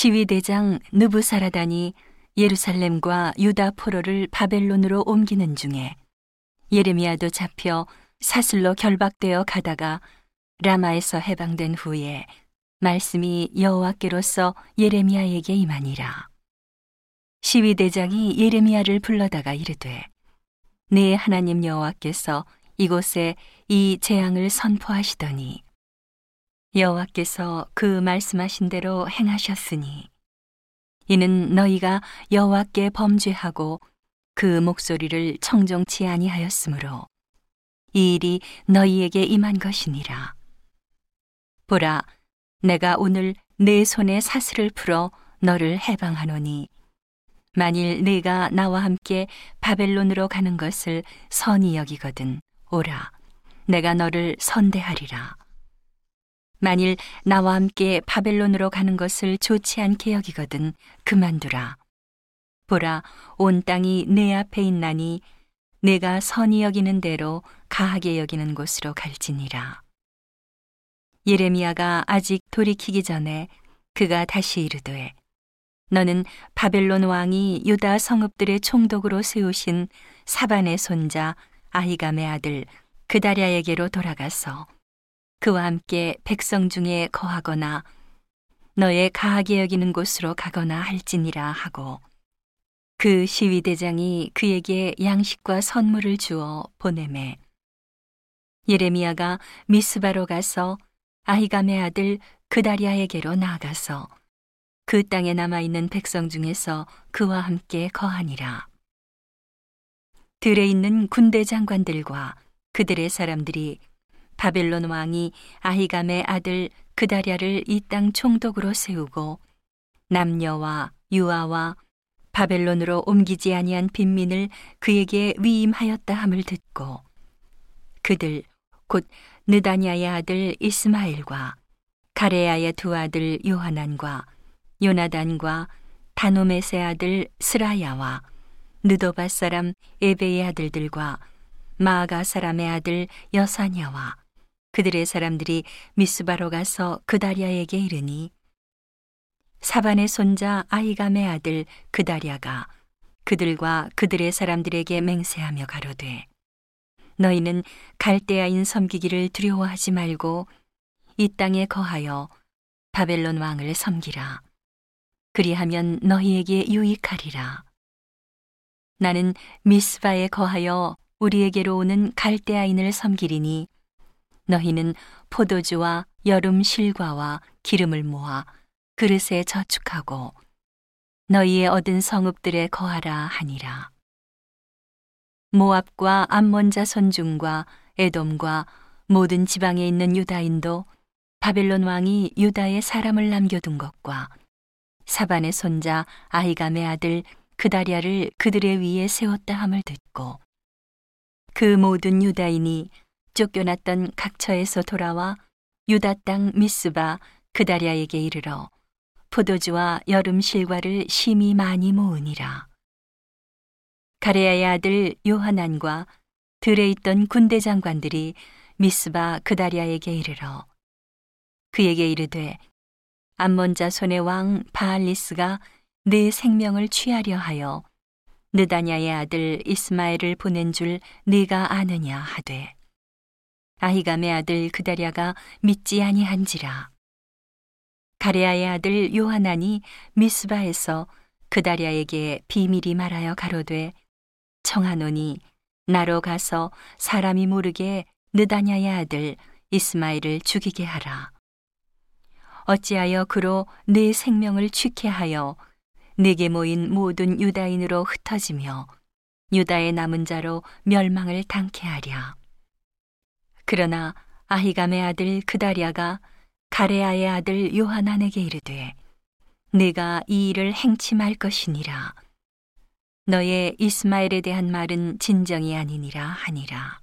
시위대장 느부사라단이 예루살렘과 유다 포로를 바벨론으로 옮기는 중에 예레미야도 잡혀 사슬로 결박되어 가다가 라마에서 해방된 후에 말씀이 여호와께로서 예레미야에게 임하니라. 시위대장이 예레미야를 불러다가 이르되 네 하나님 여호와께서 이곳에 이 재앙을 선포하시더니 여호와께서 그 말씀하신 대로 행하셨으니 이는 너희가 여호와께 범죄하고 그 목소리를 청정치 아니하였으므로 이 일이 너희에게 임한 것이니라. 보라 내가 오늘 내 손에 사슬을 풀어 너를 해방하노니 만일 네가 나와 함께 바벨론으로 가는 것을 선히 여기거든 오라 내가 너를 선대하리라 만일 나와 함께 바벨론으로 가는 것을 좋지 않게 여기거든 그만두라. 보라 온 땅이 내 앞에 있나니 내가 선히 여기는 대로 가하게 여기는 곳으로 갈지니라. 예레미야가 아직 돌이키기 전에 그가 다시 이르되 너는 바벨론 왕이 유다 성읍들의 총독으로 세우신 사반의 손자 아히감의 아들 그다랴에게로 돌아가서 그와 함께 백성 중에 거하거나 너의 가하게 여기는 곳으로 가거나 할지니라 하고 그 시위대장이 그에게 양식과 선물을 주어 보내매 예레미야가 미스바로 가서 아히감의 아들 그다리아에게로 나아가서 그 땅에 남아 있는 백성 중에서 그와 함께 거하니라. 들에 있는 군대 장관들과 그들의 사람들이 바벨론 왕이 아히감의 아들 그다랴를 이 땅 총독으로 세우고 남녀와 유아와 바벨론으로 옮기지 아니한 빈민을 그에게 위임하였다 함을 듣고 그들 곧 느다냐의 아들 이스마엘과 가레야의 두 아들 요하난과 요나단과 다노메세 아들 스라야와 느도바 사람 에베의 아들들과 마아가 사람의 아들 여사냐와 그들의 사람들이 미스바로 가서 그다리아에게 이르니 사반의 손자 아이감의 아들 그다리아가 그들과 그들의 사람들에게 맹세하며 가로되 너희는 갈대아인 섬기기를 두려워하지 말고 이 땅에 거하여 바벨론 왕을 섬기라. 그리하면 너희에게 유익하리라. 나는 미스바에 거하여 우리에게로 오는 갈대아인을 섬기리니 너희는 포도주와 여름 실과와 기름을 모아 그릇에 저축하고 너희의 얻은 성읍들에 거하라 하니라. 모압과 암몬 자손 중과 에돔과 모든 지방에 있는 유다인도 바벨론 왕이 유다에 사람을 남겨둔 것과 사반의 손자 아이감의 아들 그다리아를 그들의 위에 세웠다 함을 듣고 그 모든 유다인이 쫓겨났던 각처에서 돌아와 유다 땅 미스바 그다리아에게 이르러 포도주와 여름 실과를 심히 많이 모으니라. 가레야의 아들 요하난과 들에 있던 군대 장관들이 미스바 그다리아에게 이르러 그에게 이르되 암몬 자 손의 왕 바알리스가 네 생명을 취하려 하여 느다냐의 아들 이스마엘을 보낸 줄 네가 아느냐 하되 아히감의 아들 그다랴가 믿지 아니한지라 가레아의 아들 요하난이 미스바에서 그다랴에게 비밀이 말하여 가로되 청하노니 나로 가서 사람이 모르게 느다냐의 아들 이스마엘을 죽이게 하라. 어찌하여 그로 내 생명을 취케 하여 내게 모인 모든 유다인으로 흩어지며 유다의 남은 자로 멸망을 당케 하랴. 그러나 아히감의 아들 그다리아가 가레아의 아들 요하난에게 이르되 내가 이 일을 행치 말 것이니라. 너의 이스마엘에 대한 말은 진정이 아니니라 하니라.